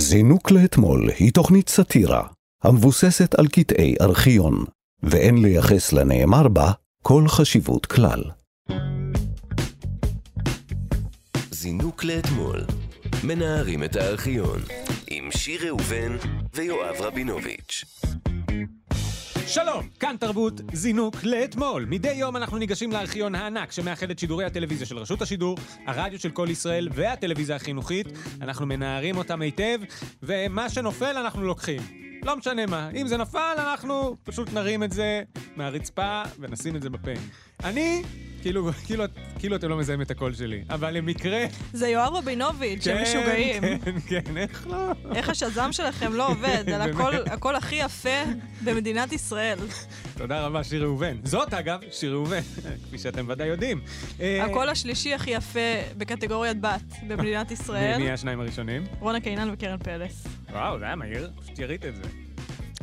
זינוק לאתמול היא תוכנית סאטירה המבוססת על קטעי ארכיון, ואין לייחס לנאמר בה כל חשיבות כלל. זינוק לאתמול, מנערים את הארכיון, עם שיר ראובן ויואב רבינוביץ'. שלום, כאן תרבות, זינוק לאתמול. מדי יום אנחנו ניגשים לארכיון הענק שמאחד את שידורי הטלוויזיה של רשות השידור, הרדיו של כל ישראל והטלוויזיה החינוכית. אנחנו מנערים אותם היטב, ומה שנופל אנחנו לוקחים. לא משנה מה, אם זה נפל, אנחנו פשוט נרים את זה מהרצפה ונשים את זה בפה. אני, כאילו, כאילו, כאילו אתם לא מזהים את הקול שלי, אבל למקרה... זה יואב רבינוביץ', הם משוגעים. כן, כן, איך לא? איך השזם שלכם לא עובד, על הקול, הקול הכי יפה במדינת ישראל. תודה רבה, שיר ראובן. זאת, אגב, שיר ראובן, כפי שאתם ודאי יודעים. אה, הקול השלישי הכי יפה בקטגוריית בת במדינת ישראל. מי השניים הראשונים? רונה קינן וקרן פלס. וואו, זה היה מהיר, פשוט ירית את זה.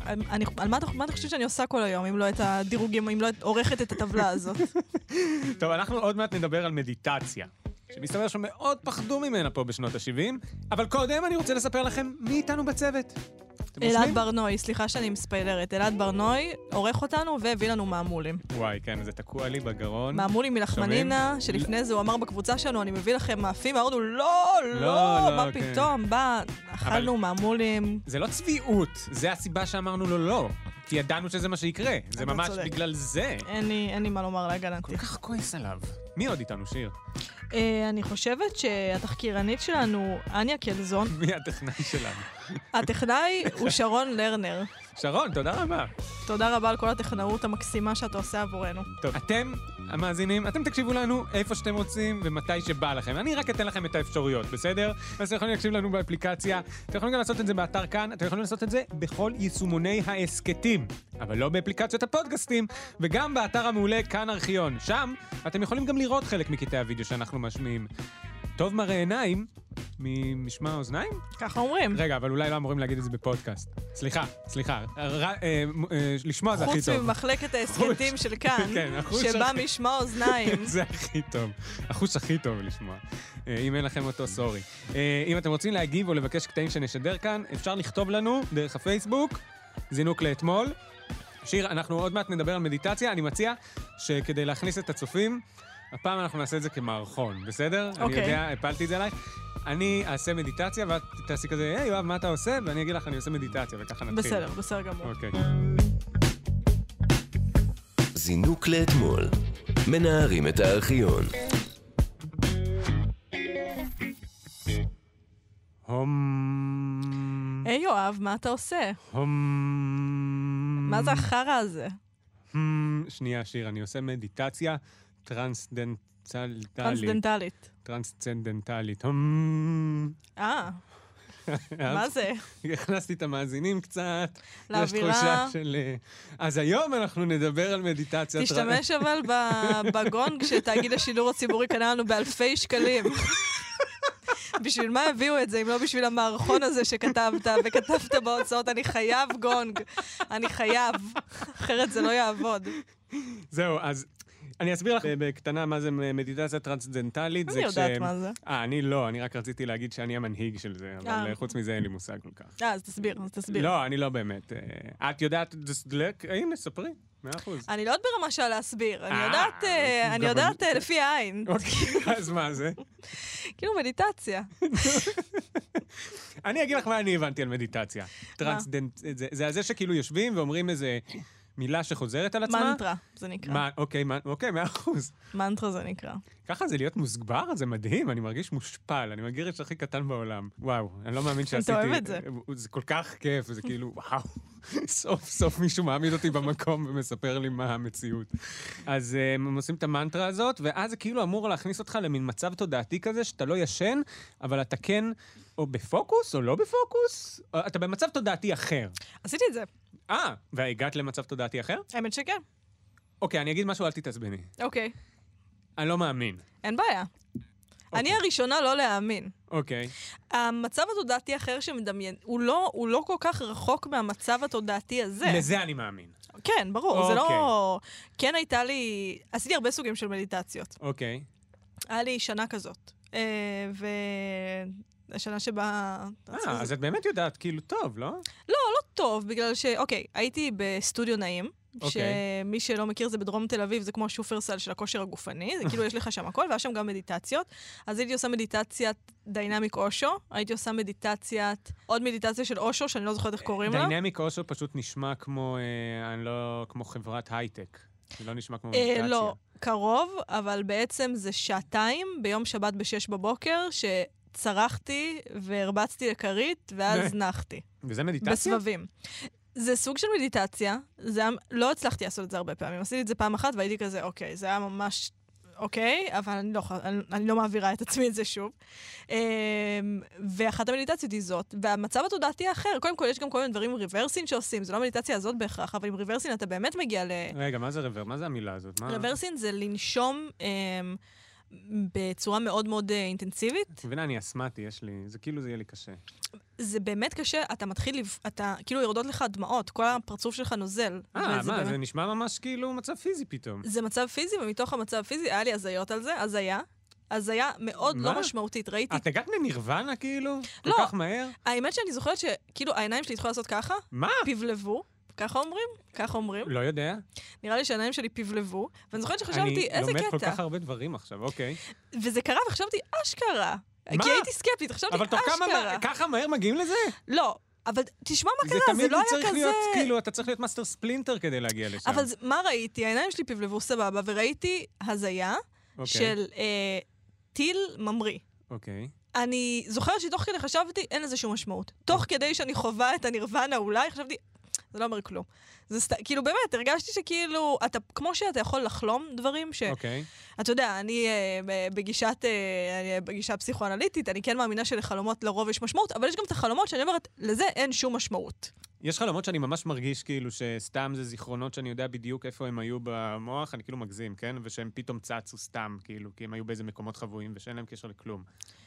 אני, על מה אתה, מה אתה חושב שאני עושה כל היום, אם לא את הדירוגים, אם לא את- עורכת את הטבלה הזאת? טוב, אנחנו עוד מעט נדבר על מדיטציה, שמסתבר שמאוד פחדו ממנה פה בשנות ה-70, אבל קודם אני רוצה לספר לכם מי איתנו בצוות. אלעד? ברנוי, סליחה שאני מספיילרת. אלעד ברנוי עורך אותנו והביא לנו מעמולים. וואי, כן, זה תקוע לי בגרון. מעמולים מלחמנינה, שלפני זה הוא אמר בקבוצה שלנו, אני מביא לכם מאפים, אמרנו, לא, לא, לא, מה כן. פתאום, בא, אכלנו מעמולים. זה לא צביעות, זה הסיבה שאמרנו לו לא. כי ידענו שזה מה שיקרה. זה ממש צודק. בגלל זה. אין לי, אין לי מה לומר להגנתי. כל כך כועס עליו. מי עוד איתנו, שיר? אה, אני חושבת שהתחקירנית שלנו, אניה קלזון, מי הטכנאי שלנו? הטכנאי הוא שרון לרנר. שרון, תודה רבה. תודה רבה על כל הטכנאות המקסימה שאתה עושה עבורנו. טוב, אתם, המאזינים, אתם תקשיבו לנו איפה שאתם רוצים ומתי שבא לכם. אני רק אתן לכם את האפשרויות, בסדר? אז אתם יכולים להקשיב לנו באפליקציה, אתם יכולים גם לעשות את זה באתר כאן, אתם יכולים לעשות את זה בכל יישומוני ההסכתים, אבל לא באפליקציות הפודקאסטים, וגם באתר המעולה כאן ארכיון. שם אתם יכולים גם לראות חלק מקטעי הוידאו שאנחנו משמיעים. טוב מראה עיניים ממשמע האוזניים? ככה אומרים. רגע, אבל אולי לא אמורים להגיד את זה בפודקאסט. סליחה, סליחה. ר, אה, אה, לשמוע זה הכי חוץ טוב. ממחלקת ההסכתים של כאן, כן, שבא הכי- משמע אוזניים. זה הכי טוב. החוש הכי טוב לשמוע. אה, אם אין לכם אותו, סורי. אה, אם אתם רוצים להגיב או לבקש קטעים שנשדר כאן, אפשר לכתוב לנו דרך הפייסבוק, זינוק לאתמול. שיר, אנחנו עוד מעט נדבר על מדיטציה. אני מציע שכדי להכניס את הצופים, הפעם אנחנו נעשה את זה כמערכון, בסדר? אני אוקיי. יודע, הפלתי את זה עלייך. אני אעשה מדיטציה, ואת תעשי כזה, היי, יואב, מה אתה עושה? ואני אגיד לך, אני עושה מדיטציה, וככה נתחיל. בסדר, בסדר גמור. אוקיי. זינוק לאתמול, מנערים את הארכיון. הום... היי יואב, מה אתה עושה? הום... מה זה החרא הזה? שנייה, שיר, אני עושה מדיטציה טרנסדנטלית. טרנסדנטלית. טרנסצנדנטלית. אה, מה זה? הכנסתי את המאזינים קצת. לאווירה. יש תחושה של... אה, אז היום אנחנו נדבר על מדיטציה. תשתמש אבל בגונג שתאגיד השידור הציבורי קנה לנו באלפי שקלים. בשביל מה הביאו את זה, אם לא בשביל המערכון הזה שכתבת, וכתבת בהוצאות, אני חייב גונג. אני חייב. אחרת זה לא יעבוד. זהו, אז... אני אסביר לך בקטנה מה זה מדיטציה טרנסצנדנטלית. אני יודעת מה זה. אה, אני לא, אני רק רציתי להגיד שאני המנהיג של זה, אבל אה. חוץ מזה אין לי מושג כל כך. אה, אז תסביר, אז תסביר. לא, אני לא באמת. אה, את יודעת? הנה, ספרי, מאה אחוז. אני לא יודעת ברמה של להסביר, אני אה, יודעת, אני יודעת לפי העין. אוקיי, אז מה זה? כאילו מדיטציה. אני אגיד לך מה אני הבנתי על מדיטציה. טרנסדנט... זה- זה שכאילו יושבים ואומרים איזה מילה שחוזרת על עצמה. מנטרה, זה נקרא. מה, אוקיי, מה- אוקיי, מאה אחוז. מנטרה זה נקרא. ככה זה להיות מוסגבר? זה מדהים, אני מרגיש מושפל, אני מרגיש הכי קטן בעולם. וואו, אני לא מאמין שעשיתי... אוהב את זה. זה כל כך כיף, זה כאילו, וואו, סוף סוף מישהו מעמיד אותי במקום ומספר לי מה המציאות. אז אה, הם עושים את המנטרה הזאת, ואז זה כאילו אמור להכניס אותך למין מצב תודעתי כזה, שאתה לא ישן, אבל אתה כן או בפוקוס או לא בפוקוס, או אתה במצב תודעתי אחר. עשיתי את זה. אה, והגעת למצב תודעתי אחר? האמת שכן. אוקיי, אני אגיד משהו, אל תתעצבני. אוקיי. אני לא מאמין. אין בעיה. אני הראשונה לא להאמין. אוקיי. המצב התודעתי אחר שמדמיין, הוא לא, הוא לא כל כך רחוק מהמצב התודעתי הזה. לזה אני מאמין. כן, ברור, זה אוקיי. לא... כן הייתה לי... עשיתי הרבה סוגים של מדיטציות. אוקיי. היה לי שנה כזאת. אה, ו... השנה שבה... אה, אז את באמת יודעת, כאילו, טוב, לא? לא, לא טוב, בגלל ש... אוקיי, הייתי בסטודיו נעים. אוקיי. שמי שלא מכיר זה בדרום תל אביב, זה כמו השופרסל של הכושר הגופני, זה כאילו יש לך שם הכל, והיה שם גם מדיטציות. אז הייתי עושה מדיטציית dynamic אושו, הייתי עושה מדיטציית, עוד מדיטציה של אושו, שאני לא זוכרת איך קוראים לה. dynamic אושו פשוט נשמע כמו, אה, אני לא, כמו חברת הייטק. זה לא נשמע כמו אה, מדיטציה. לא, קרוב, אבל בעצם זה שעתיים ביום שבת בשש בבוקר, שצרחתי והרבצתי לכרית, ואז 네. נחתי. וזה מדיטציה? בסבבים. זה סוג של מדיטציה, זה היה, לא הצלחתי לעשות את זה הרבה פעמים. עשיתי את זה פעם אחת והייתי כזה, אוקיי, זה היה ממש אוקיי, אבל אני לא, אני, אני לא מעבירה את עצמי את זה שוב. אמ, ואחת המדיטציות היא זאת, והמצב התודעתי האחר, קודם כל יש גם כל מיני דברים ריברסין שעושים, זה לא המדיטציה הזאת בהכרח, אבל עם ריברסין אתה באמת מגיע ל... רגע, מה זה רוור? מה זה המילה הזאת? מה... רוורסין זה לנשום אמ, בצורה מאוד מאוד אה, אינטנסיבית. את מבינה, אני אסמטי, יש לי... זה כאילו זה יהיה לי קשה. זה באמת קשה, אתה מתחיל, אתה, כאילו יורדות לך דמעות, כל הפרצוף שלך נוזל. אה, מה, באמת- זה נשמע ממש כאילו מצב פיזי פתאום. זה מצב פיזי, ומתוך המצב הפיזי היה לי הזיות על זה, הזיה. הזיה מאוד מה? לא משמעותית. ראיתי, את הגעת לנירוונה כאילו? כל לא. כך מהר? האמת שאני זוכרת שכאילו העיניים שלי התחילו לעשות ככה, מה? פבלבו, ככה אומרים? ככה אומרים. לא יודע. נראה לי שהעיניים שלי פלבלו, ואני זוכרת שחשבתי, איזה אני לומד כל קטע. כך הרבה דברים עכשיו, אוקיי. וזה קרה וחשבתי, אשכרה. מה? כי הייתי סקפטית, חשבתי, אבל תוך כמה... אשכרה. ככה מהר מגיעים לזה? לא, אבל תשמע מה זה קרה, זה תמיד לא היה צריך כזה... להיות, כאילו, אתה צריך להיות מאסטר ספלינטר כדי להגיע לשם. אבל זה- מה ראיתי? העיניים שלי פלבלו סבבה, וראיתי הזיה אוקיי, של אה, טיל ממריא. אוקיי. אני זוכרת שתוך כדי חשבתי, אין לזה שום משמעות. תוך כדי שאני חווה את הנירוונה אולי, חשבתי, זה לא אומר כלום. זה סת... כאילו באמת, הרגשתי שכאילו, אתה, כמו שאתה יכול לחלום דברים, שאתה אוקיי. יודע, אני אה, בגישת, אה, אני בגישה פסיכואנליטית, אני כן מאמינה שלחלומות לרוב יש משמעות, אבל יש גם את החלומות שאני אומרת, לזה אין שום משמעות. יש חלומות שאני ממש מרגיש כאילו שסתם זה זיכרונות שאני יודע בדיוק איפה הם היו במוח, אני כאילו מגזים, כן? ושהם פתאום צצו סתם, כאילו, כי הם היו באיזה מקומות חבויים ושאין להם קשר לכלום.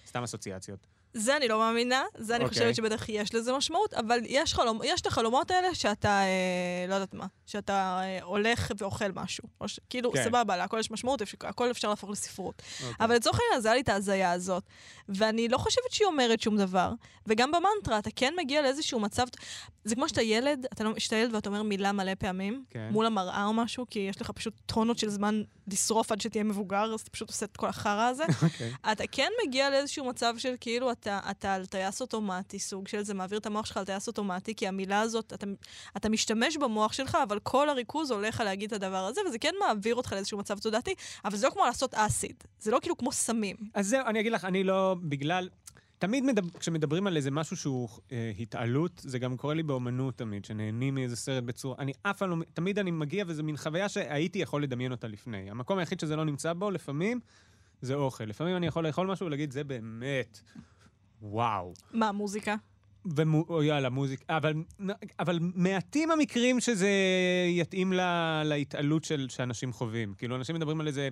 סתם אסוציאציות. זה אני לא מאמינה, זה אני אוקיי. חושבת שבטח יש לזה משמעות, אבל יש, חלום, יש את החלומות האלה שאתה, אה, לא יודעת מה, שאתה אה, הולך ואוכל משהו. או ש, כאילו, כן. סבבה, להכל יש משמעות, אפשר- הכל אפשר להפוך לספרות. אוקיי. אבל לצורך העניין, אז היה לי את ההזיה הזאת, ואני לא חושבת שהיא אומרת שום דבר. וגם במנטרה, אתה כן מגיע לאיזשהו מצב, זה כמו שאתה ילד, אתה לא, שאתה ילד ואתה אומר מילה מלא פעמים, כן. מול המראה או משהו, כי יש לך פשוט טונות של זמן לשרוף עד שתהיה מבוגר, אז אתה פשוט עושה את כל החרא הזה. אוקיי. אתה כן מגיע לאיזשהו מצב של כאילו אתה, אתה על טייס אוטומטי, סוג של זה מעביר את המוח שלך על טייס אוטומטי, כי המילה הזאת, אתה, אתה משתמש במוח שלך, אבל כל הריכוז הולך להגיד את הדבר הזה, וזה כן מעביר אותך לאיזשהו מצב תודעתי, אבל זה לא כמו לעשות אסיד, זה לא כאילו כמו סמים. אז זהו, אני אגיד לך, אני לא, בגלל... תמיד מדבר, כשמדברים על איזה משהו שהוא אה, התעלות, זה גם קורה לי באומנות תמיד, שנהנים מאיזה סרט בצורה... אני אף פעם לא... תמיד אני מגיע, וזו מין חוויה שהייתי יכול לדמיין אותה לפני. המקום היחיד שזה לא נמצא בו, לפעמים, זה אוכל. לפעמים אני יכול לאכול משהו ולהגיד, זה באמת... וואו. מה, מוזיקה? ומו... או יאללה, מוזיק... אבל, אבל מעטים המקרים שזה יתאים לה, להתעלות של, שאנשים חווים. כאילו, אנשים מדברים על איזה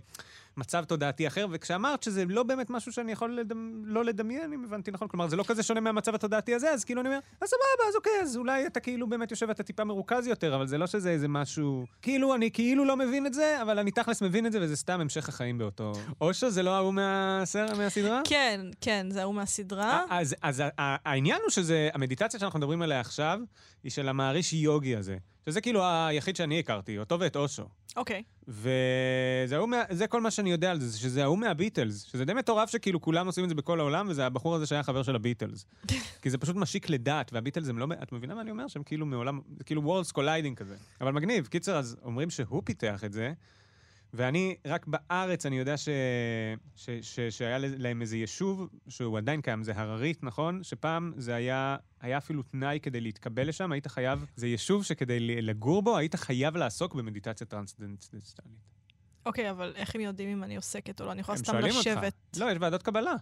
מצב תודעתי אחר, וכשאמרת שזה לא באמת משהו שאני יכול לדמ... לא לדמיין, אם הבנתי נכון. כלומר, זה לא כזה שונה מהמצב התודעתי הזה, אז כאילו אני אומר, אז סבבה, אז אוקיי, אז אולי אתה כאילו באמת יושב ואתה טיפה מרוכז יותר, אבל זה לא שזה איזה משהו... כאילו, אני כאילו לא מבין את זה, אבל אני תכלס מבין את זה, וזה סתם המשך החיים באותו... אושו, זה לא ההוא מהסר... מהסדרה? כן, כן, זה ההוא מהסדרה. אז, אז העניין הוא שזה, המדיטציה שאנחנו מדברים עליה עכשיו, היא של המהרישי יוגי הזה. שזה כאילו היחיד שאני הכרתי, אותו ואת אושו. אוקיי. וזה ההוא מה- זה כל מה שאני יודע על זה, שזה ההוא מהביטלס. שזה די מטורף שכאילו כולם עושים את זה בכל העולם, וזה הבחור הזה שהיה חבר של הביטלס. כי זה פשוט משיק לדת, והביטלס הם לא... את מבינה מה אני אומר? שהם כאילו מעולם... זה כאילו worlds colliding כזה. אבל מגניב. קיצר, אז אומרים שהוא פיתח את זה, ואני, רק בארץ אני יודע ש... ש... ש... שהיה להם איזה יישוב, שהוא עדיין קיים, זה הררית, נכון? שפעם זה היה, היה אפילו תנאי כדי להתקבל לשם, היית חייב, זה יישוב שכדי לגור בו, היית חייב לעסוק במדיטציה טרנסדנטלית. אוקיי, אבל איך הם יודעים אם אני עוסקת או לא? אני יכולה סתם לשבת. אותך. לא, יש ועדות קבלה.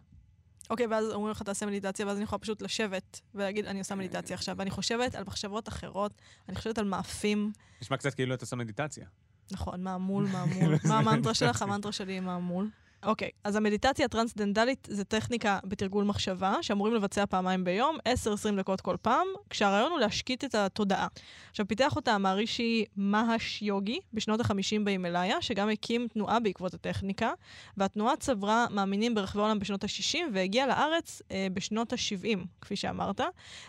אוקיי, ואז אומרים לך, תעשה מדיטציה, ואז אני יכולה פשוט לשבת ולהגיד, אני עושה מדיטציה עכשיו. ואני חושבת על מחשבות אחרות, אני חושבת על מאפים. נשמע קצת כאילו אתה עושה מדיטציה. נכון, מעמול, מעמול. מה המנטרה שלך? המנטרה שלי היא מעמול. אוקיי, אז המדיטציה הטרנסדנדלית זה טכניקה בתרגול מחשבה, שאמורים לבצע פעמיים ביום, 10-20 דקות כל פעם, כשהרעיון הוא להשקיט את התודעה. עכשיו, פיתח אותה המערישי מהש יוגי בשנות ה-50 בהימאליה, שגם הקים תנועה בעקבות הטכניקה, והתנועה צברה מאמינים ברחבי העולם בשנות ה-60, והגיעה לארץ אה, בשנות ה-70, כפי שאמרת,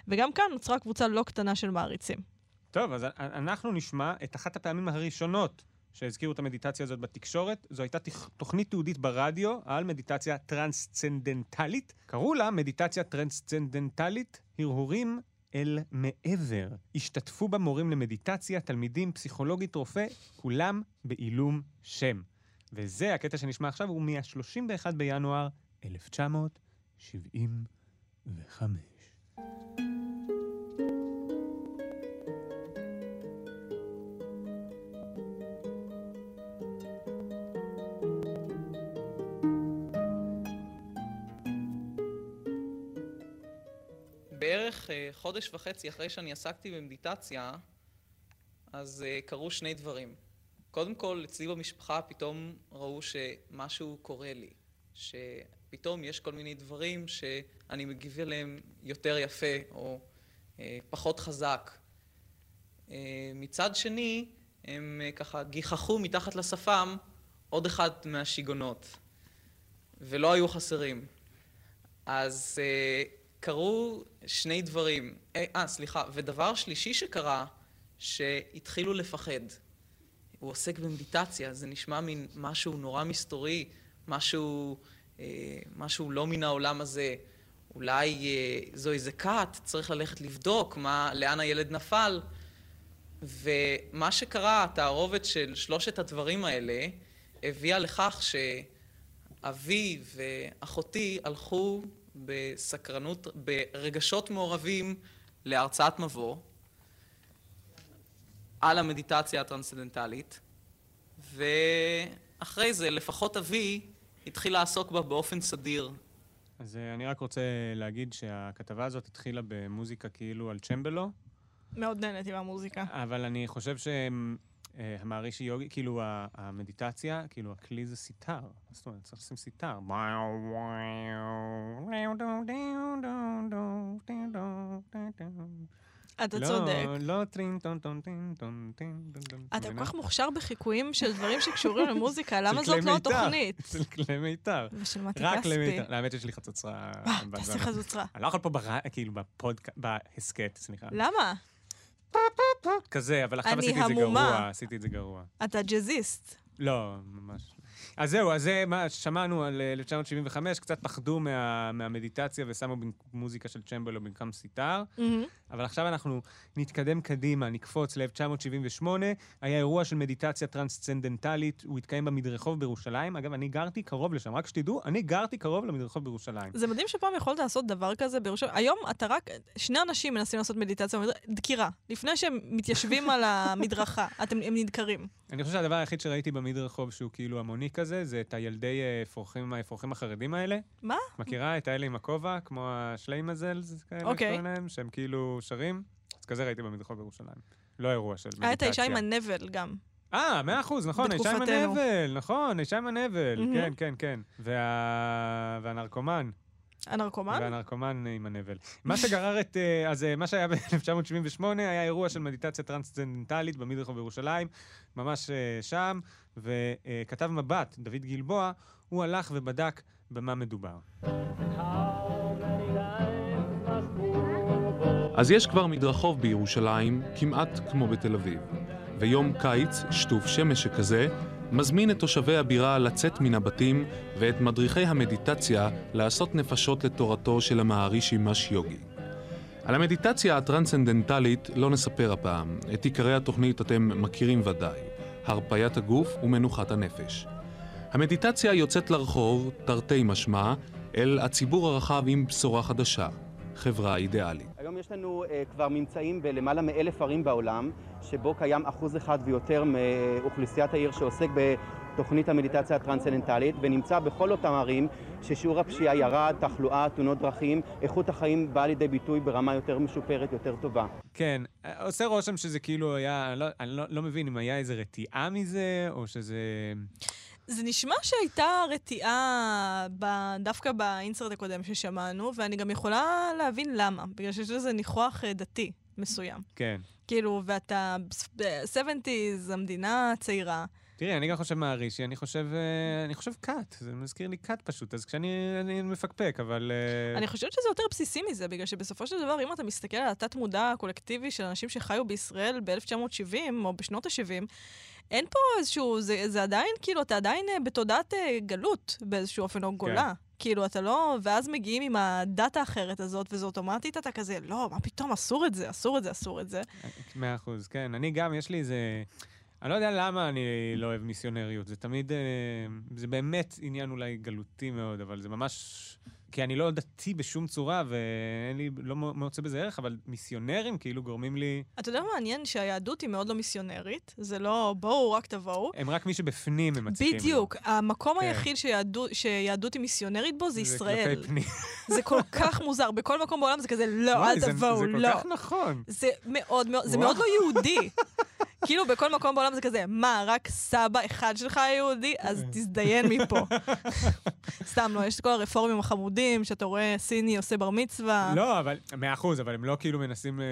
וגם כאן נוצרה קבוצה לא קטנה של מעריצים. טוב, אז אנחנו נשמע את אחת הפעמים הראשונות שהזכירו את המדיטציה הזאת בתקשורת. זו הייתה תוכנית תיעודית ברדיו על מדיטציה טרנסצנדנטלית. קראו לה מדיטציה טרנסצנדנטלית, הרהורים אל מעבר. השתתפו בה מורים למדיטציה, תלמידים, פסיכולוגית, רופא, כולם בעילום שם. וזה, הקטע שנשמע עכשיו, הוא מה-31 בינואר 1975. בערך אה, חודש וחצי אחרי שאני עסקתי במדיטציה, אז אה, קרו שני דברים. קודם כל, אצלי במשפחה פתאום ראו שמשהו קורה לי. שפתאום יש כל מיני דברים שאני מגיב אליהם יותר יפה או אה, פחות חזק. מצד שני, הם ככה גיחכו מתחת לשפם עוד אחד מהשיגעונות, ולא היו חסרים. אז קרו שני דברים. אה, אה, סליחה, ודבר שלישי שקרה, שהתחילו לפחד. הוא עוסק במדיטציה, זה נשמע מין משהו נורא מסתורי, משהו, אה, משהו לא מן העולם הזה. אולי אה, זו איזה כת, צריך ללכת לבדוק מה, לאן הילד נפל. ומה שקרה, התערובת של שלושת הדברים האלה, הביאה לכך שאבי ואחותי הלכו בסקרנות, ברגשות מעורבים להרצאת מבוא על המדיטציה הטרנסצנדנטלית, ואחרי זה לפחות אבי התחיל לעסוק בה באופן סדיר. אז אה, אני רק רוצה להגיד שהכתבה הזאת התחילה במוזיקה כאילו על צ'מבלו, מאוד נהניתי מהמוזיקה. אבל אני חושב שהמערישי יוגי, כאילו המדיטציה, כאילו הכלי זה סיטר. זאת אומרת? צריך לשים סיטר. אתה לא, צודק. לא טרין טון טון טין טון טין טון טון. אתה כל? כך מוכשר בחיקויים של דברים שקשורים למוזיקה, למה זאת לא התוכנית? של כלי מיתר. ושל מתי רק כספי. כלי מיתר. האמת שיש לי חצוצרה. אה, בזמן. תעשה חזוצרה. אני לא יכול פה, כאילו, בפודקאסט, בהסכת, סליחה. למה? כזה, אבל עכשיו אני עשיתי את זה המומה. גרוע, עשיתי את זה גרוע. אתה ג'אזיסט. לא, ממש. אז זהו, אז זה מה שמענו על אה, 1975, קצת פחדו מה, מהמדיטציה ושמו מוזיקה של צ'מבלו במקום סיטר, מהמם. אבל עכשיו אנחנו נתקדם קדימה, נקפוץ ל-1978, היה אירוע של מדיטציה טרנסצנדנטלית, הוא התקיים במדרחוב בירושלים. אגב, אני גרתי קרוב לשם, רק שתדעו, אני גרתי קרוב למדרחוב בירושלים. זה מדהים שפעם יכולת לעשות דבר כזה בירושלים. היום אתה רק, שני אנשים מנסים לעשות מדיטציה, דקירה. לפני שהם מתיישבים על המדרכה, אתם, הם נדקרים. אני חושב שהדבר היחיד שראיתי במדרחוב שהוא כאילו המוני כזה, זה את הילדי אה, אפרוחים, האפרוחים החרדים האלה. מה? מכירה את האלה עם הכובע, כמו השליימזלס כאלה, אוקיי. שקוראים להם, שהם כאילו שרים? אז כזה ראיתי במדרחוב בירושלים. לא אירוע של מדיטציה. היה את האישה עם הנבל גם. אה, מאה אחוז, נכון, האישה עם בתקופתנו. הנבל, נכון, האישה עם הנבל, מהמם. כן, כן, כן. וה... והנרקומן, הנרקומן? והנרקומן עם הנבל. מה שגרר את... אה, אז אה, מה שהיה ב-1978 היה אירוע של מדיטציה טרנסצנדנטלית במדרחוב בירושלים, ממש אה, שם, וכתב מבט, דוד גלבוע, הוא הלך ובדק במה מדובר. אז יש כבר מדרחוב בירושלים, כמעט כמו בתל אביב. ויום קיץ, שטוף שמש שכזה, מזמין את תושבי הבירה לצאת מן הבתים ואת מדריכי המדיטציה לעשות נפשות לתורתו של המערישי מש יוגי. על המדיטציה הטרנסצנדנטלית לא נספר הפעם, את עיקרי התוכנית אתם מכירים ודאי, הרפיית הגוף ומנוחת הנפש. המדיטציה יוצאת לרחוב, תרתי משמע, אל הציבור הרחב עם בשורה חדשה, חברה אידיאלית. היום יש לנו uh, כבר ממצאים בלמעלה מאלף ערים בעולם, שבו קיים אחוז אחד ויותר מאוכלוסיית העיר שעוסק בתוכנית המדיטציה הטרנסצנדנטלית, ונמצא בכל אותם ערים ששיעור הפשיעה ירד, תחלואה, תאונות דרכים, איכות החיים באה לידי ביטוי ברמה יותר משופרת, יותר טובה. כן, אה, עושה רושם שזה כאילו היה, אני לא, אני לא, לא מבין אם היה איזה רתיעה מזה, או שזה... זה נשמע שהייתה רתיעה ב- דווקא באינסרט הקודם ששמענו, ואני גם יכולה להבין למה, בגלל שיש לזה ניחוח אה, דתי מסוים. כן. כאילו, ואתה, ב-70's, המדינה צעירה. תראי, אני גם חושב מהרישי, אני חושב, אה, אני חושב קאט, זה מזכיר לי קאט פשוט, אז כשאני אני מפקפק, אבל... אה, אני חושבת שזה יותר בסיסי מזה, בגלל שבסופו של דבר, אם אתה מסתכל על התת-מודע הקולקטיבי של אנשים שחיו בישראל ב-1970 או בשנות ה-70, אין פה איזשהו, זה, זה עדיין, כאילו, אתה עדיין אה, בתודעת גלות באיזשהו אופן, או גולה. כאילו, אתה לא... ואז מגיעים עם הדת האחרת הזאת, וזה אוטומטית, אתה כזה, לא, מה פתאום, אסור את זה, אסור את זה, אסור את זה. מאה אחוז, כן. אני גם, יש לי איזה... אני לא יודע למה אני לא אוהב מיסיונריות. זה תמיד... אה, זה באמת עניין אולי גלותי מאוד, אבל זה ממש... כי אני לא דתי בשום צורה, ואין לי... לא מוצא בזה ערך, אבל מיסיונרים כאילו גורמים לי... אתה יודע מה מעניין? שהיהדות היא מאוד לא מיסיונרית. זה לא, בואו, רק תבואו. הם רק מי שבפנים הם מציקים. בדיוק. המקום כן. היחיד שיהדות, שיהדות היא מיסיונרית בו זה ישראל. כלפי פנים. זה כל כך מוזר. בכל מקום בעולם זה כזה, לא, וואי, אל זה- תבואו, זה לא. כל כך נכון. זה מאוד מאוד, זה. מאוד לא יהודי. כאילו, בכל מקום בעולם זה כזה, מה, רק סבא אחד שלך יהודי? אז תזדיין מפה. סתם, לא, יש את כל הרפורמים החמודים, שאתה רואה סיני עושה בר מצווה. לא, אבל... מאה אחוז, אבל הם לא כאילו מנסים אה,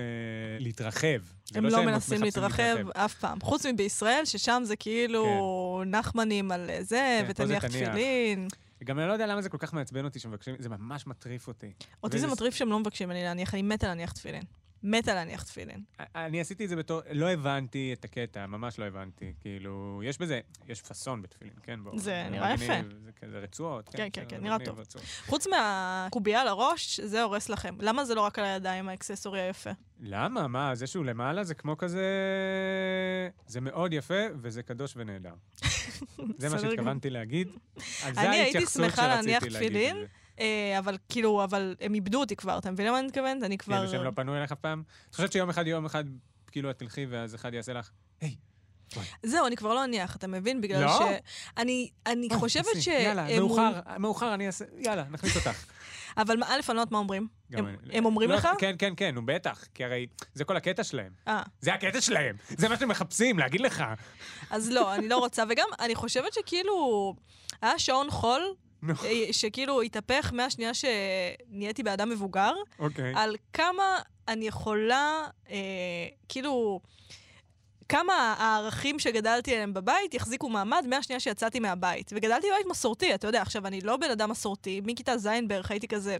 להתרחב. זה הם לא שהם מנסים להתרחב אף פעם. חוץ מבישראל, ששם זה כאילו נחמנים על זה, כן, זה ותניח תניח. תפילין. גם אני לא יודע למה זה כל כך מעצבן אותי שמבקשים, זה ממש מטריף אותי. אותי זה וזה- מטריף שהם לא מבקשים ממני להניח, אני מתה להניח תפילין. מתה להניח תפילין. אני עשיתי את זה בתור, לא הבנתי את הקטע, ממש לא הבנתי. כאילו, יש בזה, יש פאסון בתפילין, כן? בוא. זה נראה יפה. זה כזה רצועות. כן, כן, בסדר, כן, נראה טוב. רצועות. חוץ מהקובייה על הראש, זה הורס לכם. למה זה לא רק על הידיים, האקססורי היפה? למה? מה, זה שהוא למעלה זה כמו כזה... זה מאוד יפה, וזה קדוש ונהדר. זה מה. שהתכוונתי להגיד. זה אני הייתי שמחה להניח להגיד תפילין, אבל כאילו, אבל הם איבדו אותי כבר, אתה מבין למה אני מתכוונת? אני כבר... כאילו שהם לא פנו אליך אף פעם? את חושבת שיום אחד, יום אחד, כאילו את תלכי ואז אחד יעשה לך, היי, זהו, אני כבר לא אניח, אתה מבין? בגלל לא? ש... אני, אני חושבת ש... יאללה, הם- מאוחר, מאוחר, אני אעשה, יאללה, נכניס אותך. אבל א', אני לא יודעת מה אומרים. הם- אני- הם אומרים לא, לך? כן, כן, כן, נו בטח, כי הרי זה כל הקטע שלהם. אה, זה הקטע שלהם, זה מה שהם מחפשים, להגיד לך. אז לא, אני לא רוצה. וגם, אני חושבת שכאילו, היה שעון חול, אה, שכאילו התהפך מהשנייה שנהייתי באדם מבוגר, אוקיי. על כמה אני יכולה, אה, כאילו, כמה הערכים שגדלתי עליהם בבית יחזיקו מעמד מהשנייה שיצאתי מהבית. וגדלתי בבית מסורתי, אתה יודע, עכשיו, אני לא בן אדם מסורתי, מכיתה ז' בערך הייתי כזה,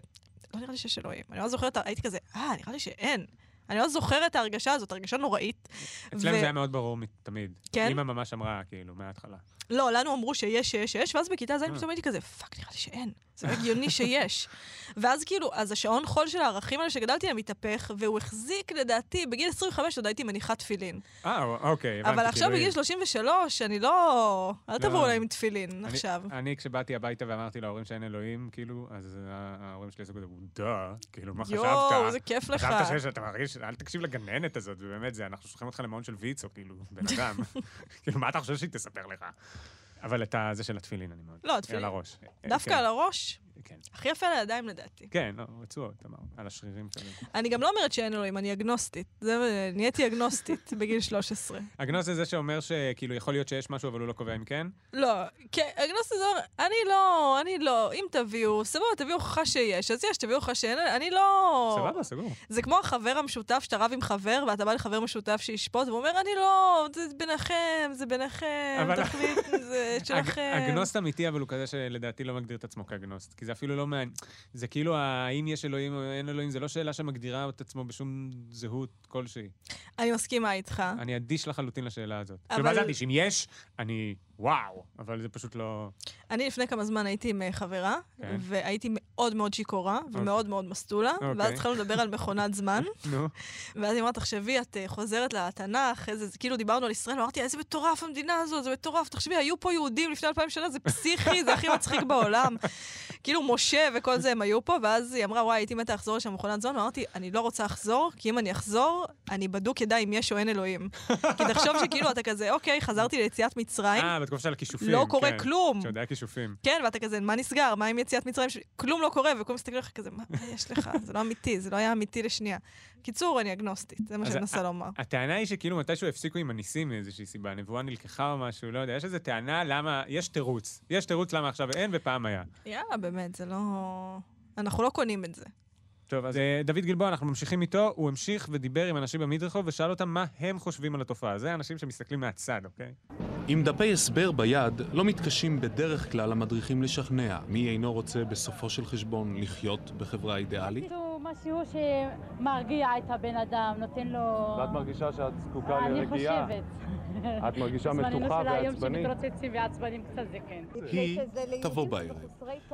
לא נראה לי שיש אלוהים. אני לא זוכרת, הייתי כזה, אה, נראה לי שאין. אני לא זוכרת את ההרגשה הזאת, הרגשה נוראית. אצלם ו- זה היה מאוד ברור תמיד. כן? אמא ממש אמרה, כאילו, מההתחלה. לא, לנו אמרו שיש, שיש, שיש, ואז בכיתה ז' אה. פתאום הייתי כזה, fuck, נראה לי שאין. זה לא הגיוני שיש. ואז כאילו, אז השעון חול של הערכים האלה שגדלתי עליהם התהפך, והוא החזיק, לדעתי, בגיל 25 עוד הייתי מניח תפילין. אה, אוקיי, הבנתי. אבל עכשיו כאילו, בגיל 33, אני לא... אל תבואו לא. אליי עם תפילין עכשיו. אני, כשבאתי הביתה ואמרתי להורים שאין אלוהים, כאילו, אז ההורים שלי עשו כזה, דה, כאילו, מה חשבת? יואו, איזה כיף לך. חשבת שיש, אתה מרגיש, אל תקשיב לגננת הזאת, ובאמת, זה, אנחנו שולחים אותך למעון של ויצו, כאילו, בן אדם. כאילו, מה אתה חושב שהיא תספר לך? אבל את זה של התפילין, אני מאוד. לא, התפילין. על הראש. דווקא כן, על הראש, כן. הכי יפה על הידיים לדעתי. כן, לא, רצועות, אמרנו, על השרירים שלי. אני גם לא אומרת שאין אלוהים, אני אגנוסטית. זה, נהייתי אגנוסטית בגיל 13. הגנוז זה זה שאומר שכאילו יכול להיות שיש משהו, אבל הוא לא קובע אם כן? לא, כן, אגנוסטית זה אומר, אני לא, אני לא, אם תביאו, סבבה, תביאו הוכחה שיש, אז יש, תביאו הוכחה שאין, אני לא... סבבה, סגור. זה כמו החבר המשותף, שאתה רב עם חבר, ואתה בא לחבר משותף שישפוט, והוא אומר, אני לא, זה ביניכם, זה ביניכם, תחליט, זה שלכם. אגנוסט אמיתי, אבל הוא כזה שלדעתי לא מגדיר את עצמו כאגנוסט. כי זה אפילו לא מעניין. זה כאילו, האם יש אלוהים או אין אלוהים, זה לא שאלה שמגדירה את עצמו בשום זהות כלשהי. אני מסכימה איתך. אני אדיש לחלוטין לשאלה הזאת. אבל- כאילו, מה זה אדיש? אם יש, אני וואו, אבל זה פשוט לא... אני לפני כמה זמן הייתי עם אה, חברה, כן. והייתי מאוד מאוד שיכורה, ומאוד מאוד מסטולה, ואז אוקיי. התחלנו לדבר על מכונת זמן, נו. ואז היא אמרה, תחשבי, את אה, חוזרת לתנ"ך, איזה, זה כאילו דיברנו על ישראל, ואמרתי, איזה מטורף המדינה הזאת, זה מטורף, תחשבי, היו פה יהודים לפני אלפיים שנה, זה פסיכי, זה הכי מצחיק בעולם. כאילו, משה וכל זה, הם היו פה, ואז היא אמרה, וואי, הייתי מתה לחזור לשם מכונת זמן, ואמרתי, אני לא רוצה לחזור, כי אם אני אחזור, אני בדוק ידע אם יש או אין אלוהים. כי תחשוב שכאילו אתה כזה, אוקיי, חזרתי ליציאת מצרים, אה, בתקופה של הכישופים. לא קורה כן. כלום. שעוד היה כישופים. כן, ואתה כזה, מה נסגר? מה עם יציאת מצרים? ש- כלום לא קורה, וכולם מסתכלים עליך כזה, מה יש לך? זה לא אמיתי, זה לא היה אמיתי לשנייה. קיצור, אני אגנוסטית, זה מה שאני מנסה לומר. הטענה היא שכאילו מתישהו הפסיקו עם הניסים מאיזושהי סיבה, הנבואה נלקחה או משהו, לא יודע, יש איזו טענה למה, יש תירוץ. יש תירוץ למה עכשיו אין ופעם היה. יאללה, באמת, זה לא... אנחנו לא קונים את זה. טוב, אז אה, דוד גלבוע, אנחנו ממשיכים איתו, הוא המשיך ודיבר עם אנשים במדרחוב ושאל אותם מה הם חושבים על התופעה. זה אנשים שמסתכלים מהצד, אוקיי? עם דפי הסבר ביד, לא מתקשים בדרך כלל המדריכים לשכנע מי אינו רוצה בסופו של חשבון לחיות בחברה אידיאלית. משהו שמרגיע את הבן אדם, נותן לו... ואת מרגישה שאת זקוקה אני לרגיעה? חושבת. את מרגישה מתוחה של היום ועצבנית? שמתרוצצים ועצבנים קצת זה כן. היא תבוא בערב,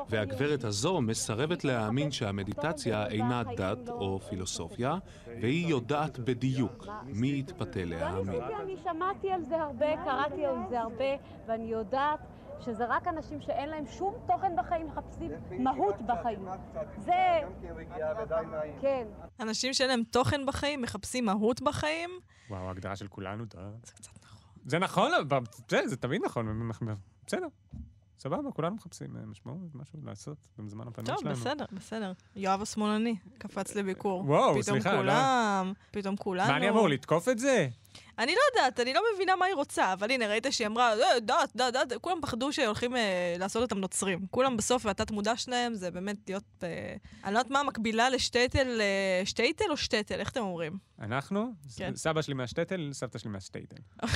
והגברת הזו מסרבת להאמין שהמדיטציה אינה דת או פילוסופיה, והיא יודעת בדיוק מי יתפתה להאמין. אני שמעתי על זה הרבה, קראתי על זה הרבה, ואני יודעת שזה רק אנשים שאין להם שום תוכן בחיים, מחפשים מהות בחיים. זה... כן. אנשים שאין להם תוכן בחיים, מחפשים מהות בחיים. וואו, ההגדרה של כולנו, טוב. זה קצת נכון. זה נכון, זה תמיד נכון, בסדר. סבבה, כולנו מחפשים אה, משמעות, משהו לעשות בזמן הפנוי טוב, שלנו. בסדר, בסדר. יואב השמאלני קפץ לביקור. וואו, סליחה, פתאום לא. כולם, פתאום כולנו. מה אני אמור, לתקוף את זה? אני לא יודעת, אני לא מבינה מה היא רוצה, אבל הנה, ראית שהיא אמרה, "אה, דת, דת, דת, כולם פחדו שהולכים אה, לעשות אותם נוצרים. כולם בסוף, והתת מודע שלהם זה באמת להיות... אה, אני לא יודעת מה המקבילה לשטייטל, אה, שטייטל או שטטל? איך אתם אומרים? אנחנו? כן. סבא שלי מהשטטל, סבתא שלי מהשטייטל.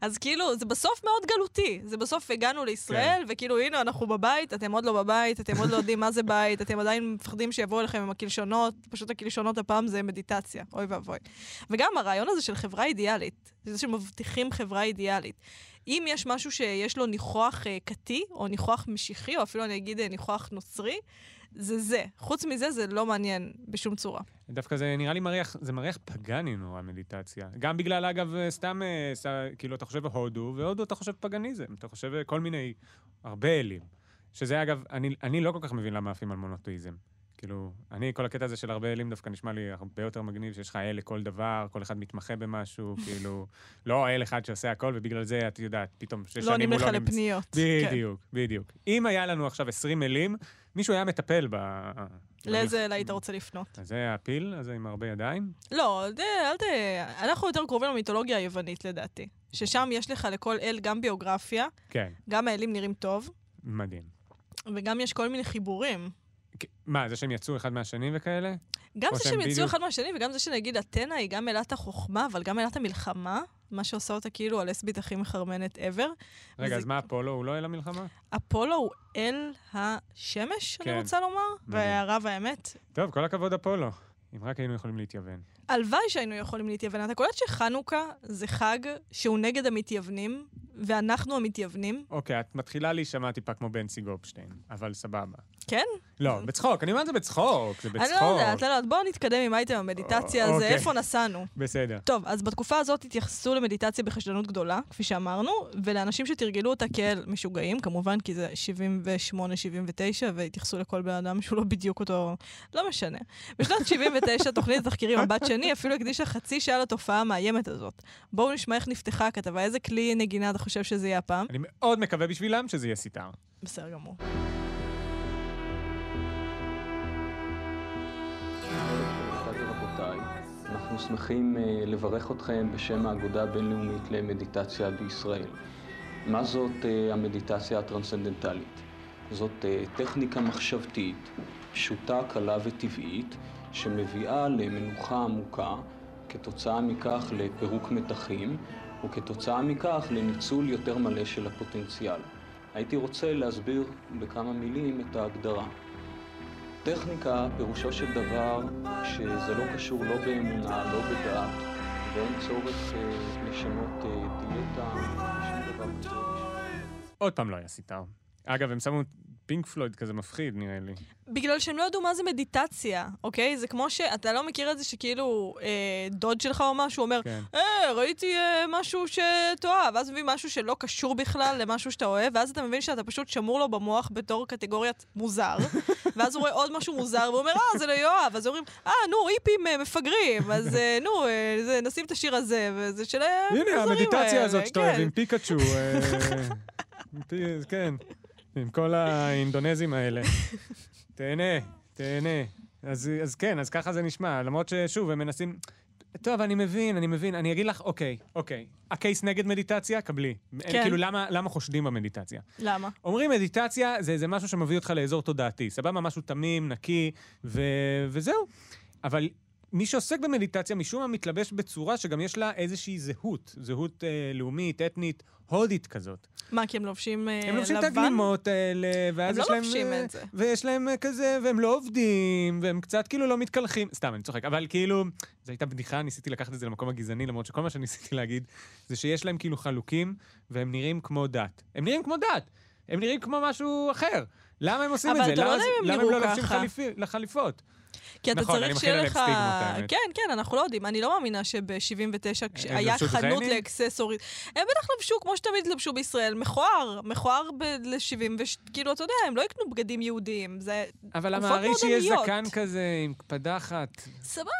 אז כאילו, זה בסוף מאוד גלותי. זה בסוף הגענו לישראל, וכאילו, הנה, אנחנו בבית, אתם עוד לא בבית, אתם עוד לא יודעים מה זה בית, אתם עדיין מפחדים שיבואו אליכם עם הקלשונות, פשוט הקלשונות הפעם זה מדיטציה, אוי ואבוי. וגם הרעיון הזה של חברה אידיאלית, זה שמבטיחים חברה אידיאלית. אם יש משהו שיש לו ניחוח אה, כתי, או ניחוח משיחי, או אפילו אני אגיד אה, ניחוח נוצרי, זה זה. חוץ מזה, זה לא מעניין בשום צורה. דווקא זה נראה לי מריח, זה מריח פגאני נורא, מדיטציה. גם בגלל, אגב, אה, סתם, אה, ס- כאילו, אתה חושב הודו, והודו אתה חושב פגניזם. אתה חושב כל מיני, הרבה אלים. שזה, אגב, אני, אני לא כל כך מבין למה עפים על מונותאיזם. כאילו, אני, כל הקטע הזה של הרבה אלים דווקא נשמע לי הרבה יותר מגניב, שיש לך אל לכל דבר, כל אחד מתמחה במשהו, כאילו, לא אל אחד שעושה הכל, ובגלל זה, את יודעת, פתאום שש לא שנים הוא לך לא נמצא. לפניות. כן. בדיוק, בדיוק. אם היה לנו עכשיו 20 אלים, מישהו היה מטפל ב... לאיזה אל היית רוצה לפנות? זה הפיל הזה עם הרבה ידיים? לא, די, אל ת... אנחנו יותר קרובים למיתולוגיה היוונית, לדעתי. ששם יש לך לכל אל גם ביוגרפיה, כן, גם האלים נראים טוב, מדהים. וגם יש כל מיני חיבורים. מה, זה שהם יצאו אחד מהשני וכאלה? גם זה שהם יצאו בדיוק- אחד מהשני, וגם זה שנגיד אתנה היא גם אלת החוכמה, אבל גם אלת המלחמה, מה שעושה אותה כאילו הלסבית הכי מחרמנת ever. רגע, וזה- אז מה אפולו? הוא לא אל המלחמה? אפולו הוא אל השמש, כן. אני רוצה לומר. וההערה והאמת. טוב, כל הכבוד אפולו. אם רק היינו יכולים להתייוון. הלוואי שהיינו יכולים להתייוון. אתה קולט שחנוכה זה חג שהוא נגד המתייוונים, ואנחנו המתייוונים, אוקיי, את מתחילה להישמע טיפה כמו בנצי גופשטיין, אבל סבבה. כן? לא, בצחוק, אני אומר את זה בצחוק, זה בצחוק. אני לא יודעת, לא יודעת. בואו נתקדם עם אייטם המדיטציה הזה, אוקיי. איפה נסענו? בסדר. טוב, אז בתקופה הזאת התייחסו למדיטציה בחשדנות גדולה, כפי שאמרנו, ולאנשים שתרגלו אותה כאל משוגעים, כמובן, כי זה 78-79, והתייחסו לכל בן אדם שהוא לא בדיוק אותו... לא משנה. בשנת 79, תוכנית התחקירים הבת שני אפילו הקדישה חצי שעה לתופעה המאיימת הזאת. בואו נשמע איך נפתחה הכתבה, איזה כלי נגינה אתה חושב שזה יהיה הפעם? אני מאוד מקווה בשבילם שזה יהיה סיטר. בסדר גמור. אנחנו שמחים אה, לברך אתכם בשם האגודה הבינלאומית למדיטציה בישראל. מה זאת אה, המדיטציה הטרנסצנדנטלית? זאת אה, טכניקה מחשבתית, פשוטה, קלה וטבעית, שמביאה למנוחה עמוקה, כתוצאה מכך לפירוק מתחים, וכתוצאה מכך לניצול יותר מלא של הפוטנציאל. הייתי רוצה להסביר בכמה מילים את ההגדרה. טכניקה פירושו של דבר שזה לא קשור לא באמונה, לא בדת, ואין צורך אה, לשנות אה, דיאטה, שום דבר כזה. עוד פעם לא היה סיטר. אגב, הם שמו פינק פלויד כזה מפחיד, נראה לי. בגלל שהם לא ידעו מה זה מדיטציה, אוקיי? זה כמו שאתה לא מכיר את זה שכאילו אה, דוד שלך או משהו אומר, כן. אה, ראיתי אה, משהו שתאהב, ואז מביא משהו שלא קשור בכלל למשהו שאתה אוהב, ואז אתה מבין שאתה פשוט שמור לו במוח בתור קטגוריית מוזר, ואז הוא רואה עוד משהו מוזר, והוא אומר, אה, זה ליואב. אז אומרים, אה, נו, היפים אה, מפגרים, אז אה, נו, אה, נשים את השיר הזה, וזה של הזרים האלה. הנה, המדיטציה הזאת שאתה אוהב כן. עם פיקאצ'ו. פי- כן, עם כל האינדונזים האלה. תהנה, תהנה. אז, אז כן, אז ככה זה נשמע, למרות ששוב, הם מנסים... טוב, אני מבין, אני מבין. אני אגיד לך, אוקיי, אוקיי. הקייס נגד מדיטציה, קבלי. כן. כאילו, למה, למה חושדים במדיטציה? למה? אומרים מדיטציה זה, זה משהו שמביא אותך לאזור תודעתי. סבבה, משהו תמים, נקי, ו... וזהו. אבל מי שעוסק במדיטציה משום מה מתלבש בצורה שגם יש לה איזושהי זהות. זהות אה, לאומית, אתנית, הודית כזאת. מה, כי הם לובשים אה, לבן? הם לובשים את הגלימות האלה, ואז הם לא יש להם... לובשים אה, את זה. ויש להם אה, כזה, והם לא עובדים, והם קצת כאילו לא מתקלחים. סתם, אני צוחק. אבל כאילו, זו הייתה בדיחה, ניסיתי לקחת את זה למקום הגזעני, למרות שכל מה שניסיתי להגיד, זה שיש להם כאילו חלוקים, והם נראים כמו דת. הם נראים כמו דת. הם נראים כמו משהו אחר. למה הם עושים אבל את זה? אתה לא יודע אם הם למה הם נראו לא לובשים ככה. כי אתה נכון, אני צריך שיהיה לך... סטיגמות, האמת. כן, כן, אנחנו לא יודעים. אני לא מאמינה שב-79, כשהיה לבשו חנות? לאקססוריז, הם בטח לבשו, כמו שתמיד לבשו בישראל, מכוער. מכוער ל-70, וכאילו, אתה יודע, הם לא יקנו בגדים יהודיים. זה אבל המעריץ יש עניות. זקן כזה עם קפדחת. סבבה,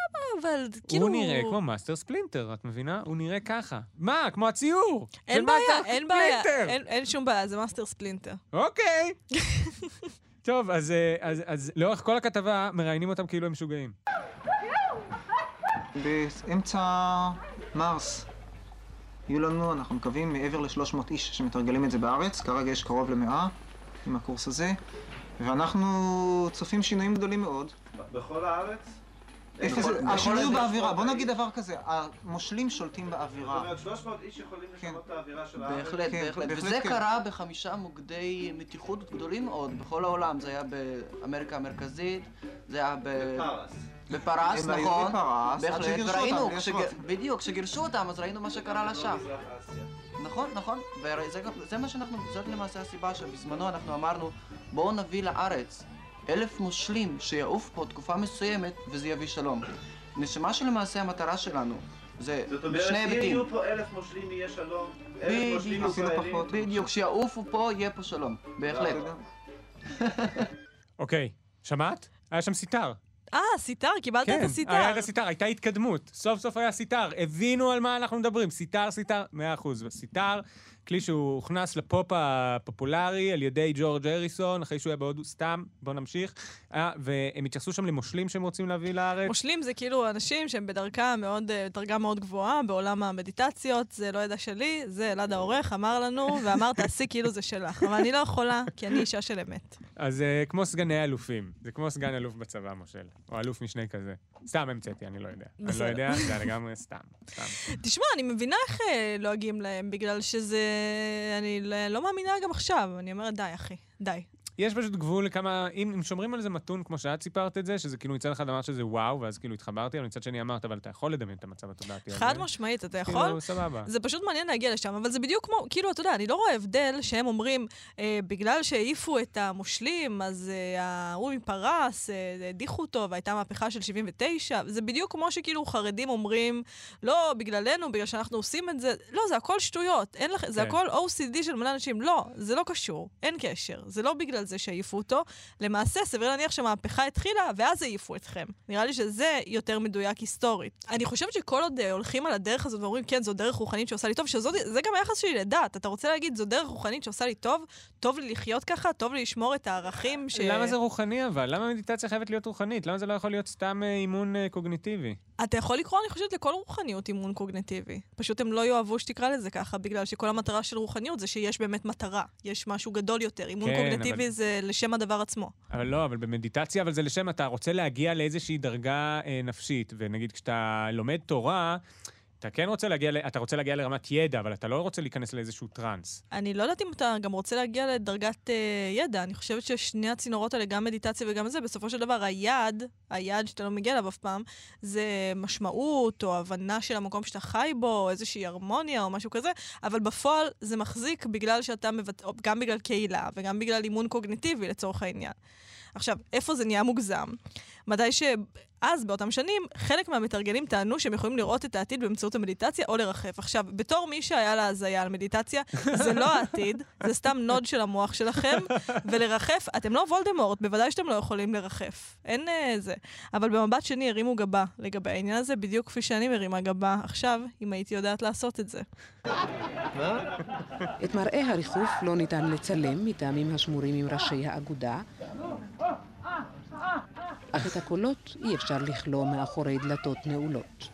אבל כאילו... הוא נראה כמו מאסטר ספלינטר, את מבינה? הוא נראה ככה. מה? כמו הציור. אין בעיה, אין בעיה. אין שום בעיה, זה מאסטר ספלינטר. אוקיי. טוב, אז, אה, אז, אז לאורך כל הכתבה מראיינים אותם כאילו הם משוגעים. באמצע מרס יהיו לנו, אנחנו מקווים, מעבר ל-300 איש שמתרגלים את זה בארץ. כרגע יש קרוב למאה עם הקורס הזה, ואנחנו צופים שינויים גדולים מאוד. בכל הארץ? אפס, בכל- השינוי הוא? באווירה, בוא נגיד דבר כזה, המושלים שולטים זאת באווירה. אומרת, 300 איש יכולים לשנות את האווירה של הארץ? בהחלט, כן, בהחלט. בהחלט וזה כן. קרה בחמישה מוקדי מתיחות גדולים מאוד בכל העולם. זה היה באמריקה המרכזית, זה היה ב... בפרס. בפרס, נכון. בהחלט, וראינו. בדיוק, כשגירשו אותם, אז ראינו מה שקרה לשם. אסיה. נכון, נכון. וזה מה שאנחנו, זאת למעשה הסיבה שבזמנו אנחנו אמרנו, בואו נביא לארץ אלף מושלים שיעוף פה תקופה מסוימת וזה יביא שלום. נשמה שלמעשה המטרה שלנו זה זאת אומרת, אם היבטים. יהיו פה אלף מושלים יהיה שלום, אלף מושלים בדיוק, ישראלים. בדיוק, כשיעופו פה יהיה פה שלום, בהחלט. אוקיי, שמעת? היה שם סיטר. אה, סיטר, קיבלת כן, את הסיטר. היה את הסיטר, הייתה התקדמות. סוף סוף היה סיטר, הבינו על מה אנחנו מדברים. סיטר, סיטר, מאה אחוז. סיטר, כלי שהוא הוכנס לפופ הפופולרי על ידי ג'ורג' הריסון, אחרי שהוא היה בהודו, סתם, בואו נמשיך. אה, והם התייחסו שם למושלים שהם רוצים להביא לארץ. מושלים זה כאילו אנשים שהם בדרכם מאוד, אה, דרגה מאוד גבוהה בעולם המדיטציות, זה לא ידע שלי, זה אלעד העורך אמר לנו, ואמר תעשי כאילו זה שלך. אבל אני לא יכולה, כי אני אישה של אמת. אז אה, כמו סגני אלופים. זה כמו סגן אלוף בצבא, מושל. או אלוף משנה כזה. סתם המצאתי, אני לא יודע. אני לא. יודע, זה לגמרי סתם. סתם. תשמע, אני מבינה איך אה, לועגים להם, בגלל שזה... אני ל- לא מאמינה גם עכשיו. אני אומרת, די, אחי, די. יש פשוט גבול לכמה, אם, אם שומרים על זה מתון, כמו שאת סיפרת את זה, שזה כאילו מצד אחד אמרת שזה וואו, ואז כאילו התחברתי, אבל מצד שני אמרת, אבל אתה יכול לדמיין את המצב התודעתי הזה. חד משמעית, אתה יכול? כאילו, סבבה. זה פשוט מעניין להגיע לשם, אבל זה בדיוק כמו, כאילו, אתה יודע, אני לא רואה הבדל שהם אומרים, אה, בגלל שהעיפו את המושלים, אז אה, ההוא מפרס, אה, הדיחו אותו, והייתה מהפכה של 79, זה בדיוק כמו שכאילו חרדים אומרים, לא, בגללנו, בגלל שאנחנו עושים את זה, לא, זה הכל שטויות, אין לך, זה כן. הכל OCD של מלא אנשים, לא, זה לא קשור, אין קשר, זה לא בגלל זה שהעיפו אותו. למעשה, סביר להניח שהמהפכה התחילה, ואז העיפו אתכם. נראה לי שזה יותר מדויק היסטורית. אני חושבת שכל עוד אה, הולכים על הדרך הזאת ואומרים, כן, זו דרך רוחנית שעושה לי טוב, שזה גם היחס שלי לדת. אתה רוצה להגיד, זו דרך רוחנית שעושה לי טוב, טוב לי לחיות ככה, טוב לי לשמור את הערכים ש... למה זה רוחני אבל? למה מדיטציה חייבת להיות רוחנית? למה זה לא יכול להיות סתם אה, אימון אה, קוגניטיבי? אתה יכול לקרוא, אני חושבת, לכל רוחניות אימון קוגנטיבי. פשוט הם לא יאהבו שתקרא לזה ככה, בגלל שכל המטרה של רוחניות זה שיש באמת מטרה. יש משהו גדול יותר. אימון כן, קוגנטיבי אבל- זה לשם הדבר עצמו. אבל לא, אבל במדיטציה, אבל זה לשם, אתה רוצה להגיע לאיזושהי דרגה אה, נפשית, ונגיד כשאתה לומד תורה, אתה כן רוצה להגיע, אתה רוצה להגיע לרמת ידע, אבל אתה לא רוצה להיכנס לאיזשהו טראנס. אני לא יודעת אם אתה גם רוצה להגיע לדרגת אה, ידע. אני חושבת ששני הצינורות האלה, גם מדיטציה וגם זה, בסופו של דבר, היעד, היעד שאתה לא מגיע אליו אף פעם, זה משמעות או הבנה של המקום שאתה חי בו, או איזושהי הרמוניה או משהו כזה, אבל בפועל זה מחזיק בגלל שאתה מבט... גם בגלל קהילה וגם בגלל אימון קוגניטיבי לצורך העניין. עכשיו, איפה זה נהיה מוגזם? מתי אז, באותם שנים, חלק מהמתרגלים טענו שהם יכולים לראות את העתיד באמצעות המדיטציה או לרחף. עכשיו, בתור מי שהיה לה הזיה על מדיטציה, זה לא העתיד, זה סתם נוד של המוח שלכם, ולרחף, אתם לא וולדמורט, בוודאי שאתם לא יכולים לרחף. אין אה, זה. אבל במבט שני הרימו גבה לגבי העניין הזה, בדיוק כפי שאני מרימה גבה עכשיו, אם הייתי יודעת לעשות את זה. את מראה הריחוף לא ניתן לצלם מטעמים השמורים עם ראשי האגודה, אך את הקולות אי אפשר לכלוא מאחורי דלתות נעולות.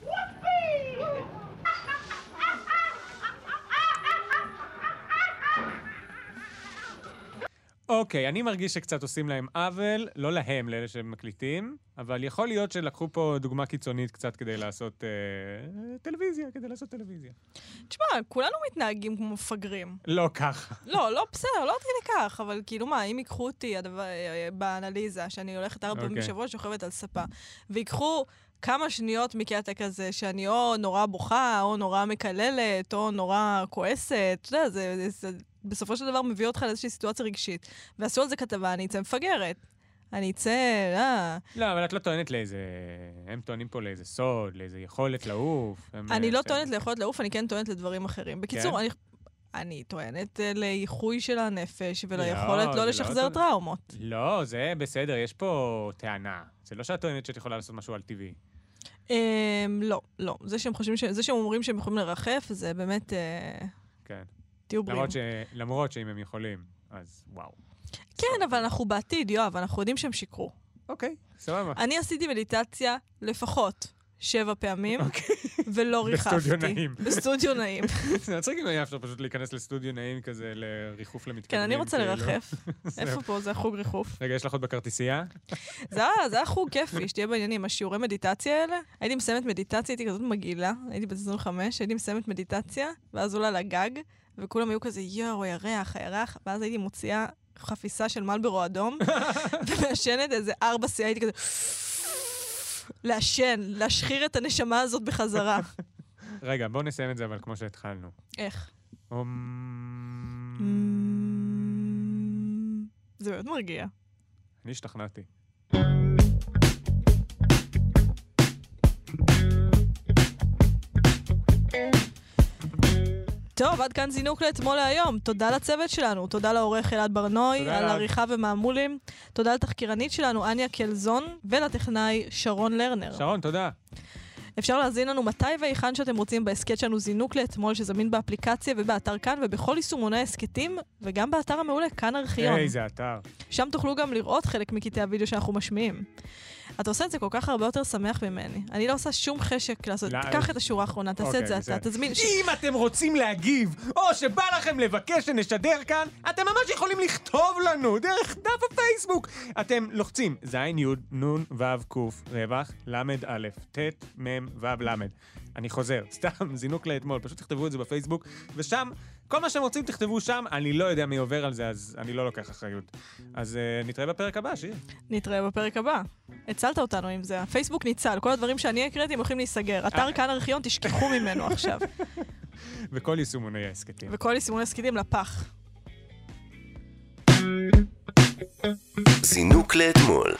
אוקיי, אני מרגיש שקצת עושים להם עוול, לא להם, לאלה שמקליטים, אבל יכול להיות שלקחו פה דוגמה קיצונית קצת כדי לעשות אה, טלוויזיה, כדי לעשות טלוויזיה. תשמע, כולנו מתנהגים כמו מפגרים. לא ככה. לא, לא, בסדר, לא עד כדי כך, אבל כאילו מה, אם ייקחו אותי הדבר, אה, באנליזה, שאני הולכת ארבע פעמים אוקיי. בשבוע, שוכבת על ספה, ויקחו כמה שניות מקטע כזה, שאני או נורא בוכה, או נורא מקללת, או נורא כועסת, אתה יודע, זה, זה, זה בסופו של דבר מביא אותך לאיזושהי סיטואציה רגשית. ועשו על זה כתבה, אני אצא מפגרת. אני אצא, אה... לא, אבל את לא טוענת לאיזה... הם טוענים פה לאיזה סוד, לאיזה יכולת לעוף. אני אה, לא בסדר. טוענת ליכולת לעוף, אני כן טוענת לדברים אחרים. בקיצור, כן? אני... אני טוענת אה, לאיחוי של הנפש וליכולת זה לא לא לשחזר אותו- טראומות. לא, זה בסדר, יש פה טענה. זה לא שאת טוענת שאת יכולה לעשות משהו על טבעי. אמ, לא, לא. זה שהם חושבים, ש... זה שהם אומרים שהם יכולים לרחף, זה באמת... אה, כן. תהיו בריאים. למרות, ש... למרות שאם הם יכולים, אז וואו. כן, אבל אנחנו בעתיד, יואב, אנחנו יודעים שהם שיקרו. אוקיי, סבבה. אני עשיתי מדיטציה לפחות שבע פעמים, ולא ריחפתי. אוקיי. בסטודיו נעים. בסטודיו נעים. זה מצחיק אם היה אפשר פשוט להיכנס לסטודיו נעים כזה לריחוף כן, למתקדמים. אני רוצה כאילו. לרחף. איפה פה? זה החוג ריחוף. רגע, יש לך עוד בכרטיסייה? זה היה חוג כיפי, שתהיה בעניינים. השיעורי מדיטציה האלה, הייתי מסיימת מדיטציה, הייתי כזאת מגעילה, הייתי בת 25, הייתי מסיימת מדיטציה, ואז עולה לגג, וכולם היו כזה, יואו, הירח, הירח, ואז הייתי מוציאה חפיסה של מלברו אדום, ומעשנת איזה ארבע שיאה, הייתי כזה... לעשן, להשחיר את הנשמה הזאת בחזרה. רגע, בואו נסיים את זה, אבל כמו שהתחלנו. איך? אמ, זה באמת מרגיע. אני השתכנעתי. טוב, עד כאן זינוק לאתמול להיום. תודה לצוות שלנו, תודה לעורך אלעד ברנוי, על. עריכה ומעמולים. תודה לתחקירנית שלנו, אניה קלזון, ולטכנאי שרון לרנר. שרון, תודה. אפשר להזין לנו מתי והיכן שאתם רוצים בהסכת שלנו זינוק לאתמול, שזמין באפליקציה ובאתר כאן ובכל יישומוני ההסכתים, וגם באתר המעולה, כאן ארכיון. איזה אתר. שם תוכלו גם לראות חלק מקטעי הוידאו שאנחנו משמיעים. אתה עושה את זה כל כך הרבה יותר שמח ממני. אני לא עושה שום חשק לעשות... לא, קח את השורה האחרונה, תעשה אוקיי, את זה בסדר. אתה. תזמין... אם אתם רוצים להגיב, או שבא לכם לבקש שנשדר כאן, אתם ממש יכולים לכתוב לנו דרך דף הפייסבוק. אתם לוחצים ז', י', נ', ו', ק', רווח, ל', א', ט', מ', ו', ל'. אני חוזר, סתם, זינוק לאתמול, פשוט תכתבו את זה בפייסבוק, ושם, כל מה שאתם רוצים תכתבו שם, אני לא יודע מי עובר על זה, אז אני לא לוקח אחריות. אז uh, נתראה בפרק הבא, שיר. נתראה בפרק הבא. הצלת אותנו עם זה. הפייסבוק ניצל, כל הדברים שאני הקראתי הם הולכים להיסגר. אתר כאן ארכיון, תשכחו ממנו עכשיו. וכל יישומוני ההסכתים. וכל יישומון הסכיתים לפח. זינוק לאתמול,